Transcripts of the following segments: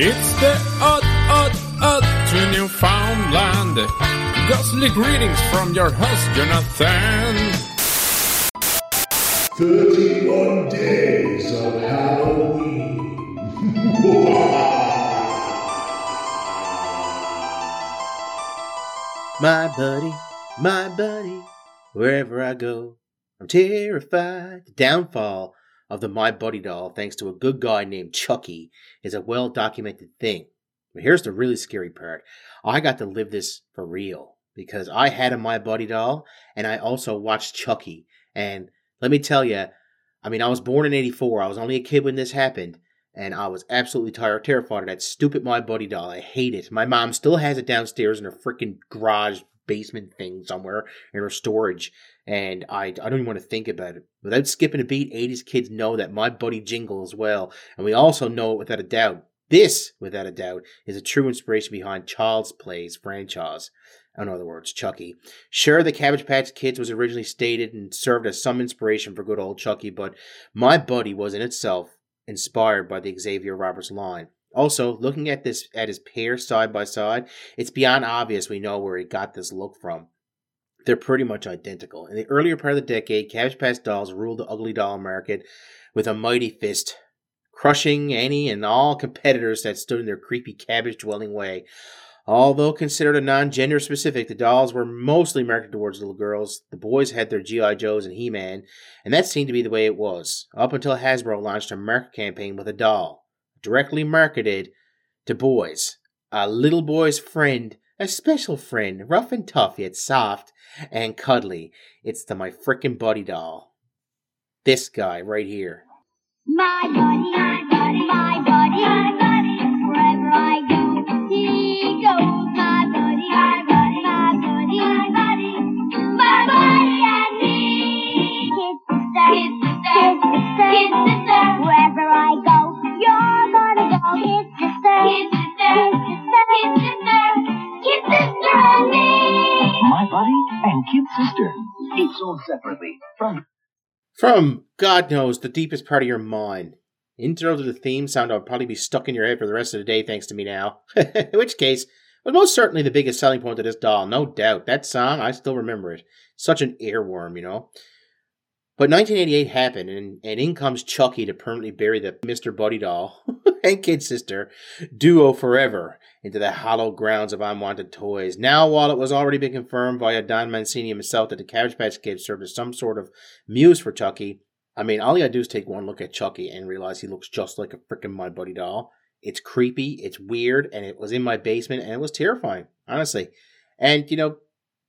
It's the odd, odd, odd to Newfoundland. Ghostly greetings from your host, Jonathan. 31 days of Halloween. My buddy, my buddy, wherever I go, I'm terrified. The downfall of the My Buddy doll, thanks to a good guy named Chucky, is a well documented thing. But here's the really scary part I got to live this for real because I had a My Buddy doll and I also watched Chucky. And let me tell you, I mean, I was born in 84, I was only a kid when this happened. And I was absolutely tired, terrified of that stupid My Buddy doll. I hate it. My mom still has it downstairs in her freaking garage basement thing somewhere in her storage. And I, I don't even want to think about it. Without skipping a beat, 80s kids know that My Buddy jingle as well. And we also know it without a doubt. This, without a doubt, is a true inspiration behind Child's Play's franchise. In other words, Chucky. Sure, the Cabbage Patch Kids was originally stated and served as some inspiration for good old Chucky, but My Buddy was in itself inspired by the Xavier Roberts line. Also, looking at this at his pair side by side, it's beyond obvious we know where he got this look from. They're pretty much identical. In the earlier part of the decade, Cabbage Patch dolls ruled the ugly doll market with a mighty fist, crushing any and all competitors that stood in their creepy cabbage dwelling way. Although considered a non gender specific, the dolls were mostly marketed towards little girls. The boys had their G.I. Joes and He Man, and that seemed to be the way it was, up until Hasbro launched a market campaign with a doll, directly marketed to boys. A little boy's friend, a special friend, rough and tough, yet soft and cuddly. It's the My Frickin' Buddy doll. This guy right here. My buddy, my buddy, and Kid Sister. Each sold separately from From God knows the deepest part of your mind. Intro to the theme sound will probably be stuck in your head for the rest of the day, thanks to me now. in which case, was most certainly the biggest selling point of this doll, no doubt. That song, I still remember it. Such an earworm, you know. But 1988 happened, and, and in comes Chucky to permanently bury the Mr. Buddy doll and Kid Sister duo forever into the hollow grounds of unwanted toys. Now, while it was already been confirmed via Don Mancini himself that the Cabbage Patch Kids served as some sort of muse for Chucky, I mean, all you gotta do is take one look at Chucky and realize he looks just like a freaking My Buddy doll. It's creepy, it's weird, and it was in my basement, and it was terrifying, honestly. And, you know,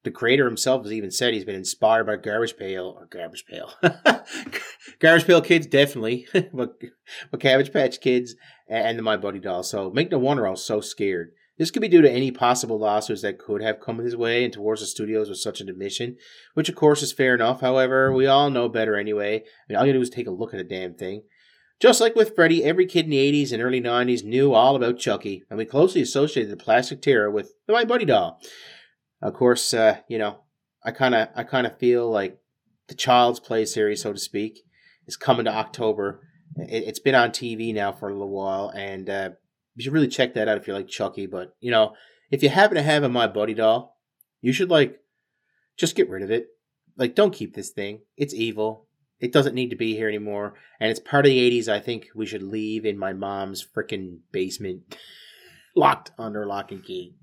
the creator himself has even said he's been inspired by Garbage Pail or Garbage Pail, Garbage Pail Kids definitely, but, but Cabbage Patch Kids and the My Buddy doll. So make no wonder I was so scared. This could be due to any possible lawsuits that could have come his way and towards the studios with such an admission, which of course is fair enough. However, we all know better anyway. I mean, all you do is take a look at the damn thing. Just like with Freddy, every kid in the 80s and early 90s knew all about Chucky, and we closely associated the plastic terror with the My Buddy doll. Of course, uh, you know, I kind of I kind of feel like the Child's Play series, so to speak, is coming to October. It, it's been on TV now for a little while, and uh, you should really check that out if you like Chucky. But you know, if you happen to have a My Buddy doll, you should like just get rid of it. Like, don't keep this thing. It's evil. It doesn't need to be here anymore, and it's part of the '80s. I think we should leave in my mom's freaking basement, locked under lock and key.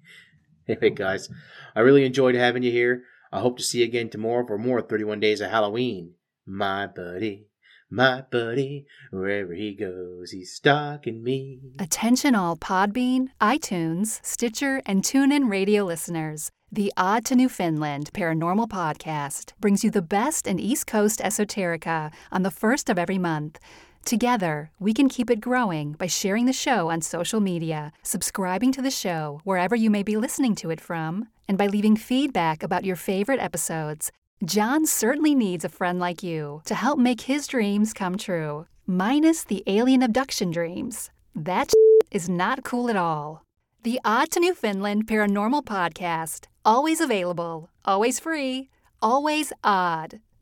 Anyway, guys, I really enjoyed having you here. I hope to see you again tomorrow for more 31 Days of Halloween. My buddy, my buddy, wherever he goes, he's stalking me. Attention all Podbean, iTunes, Stitcher, and TuneIn radio listeners. The Odd to Newfoundland Paranormal Podcast brings you the best in East Coast esoterica on the first of every month. Together, we can keep it growing by sharing the show on social media, subscribing to the show wherever you may be listening to it from, and by leaving feedback about your favorite episodes. Jon certainly needs a friend like you to help make his dreams come true, minus the alien abduction dreams. That is not cool at all. The Odd to Newfoundland Paranormal Podcast, always available, always free, always odd.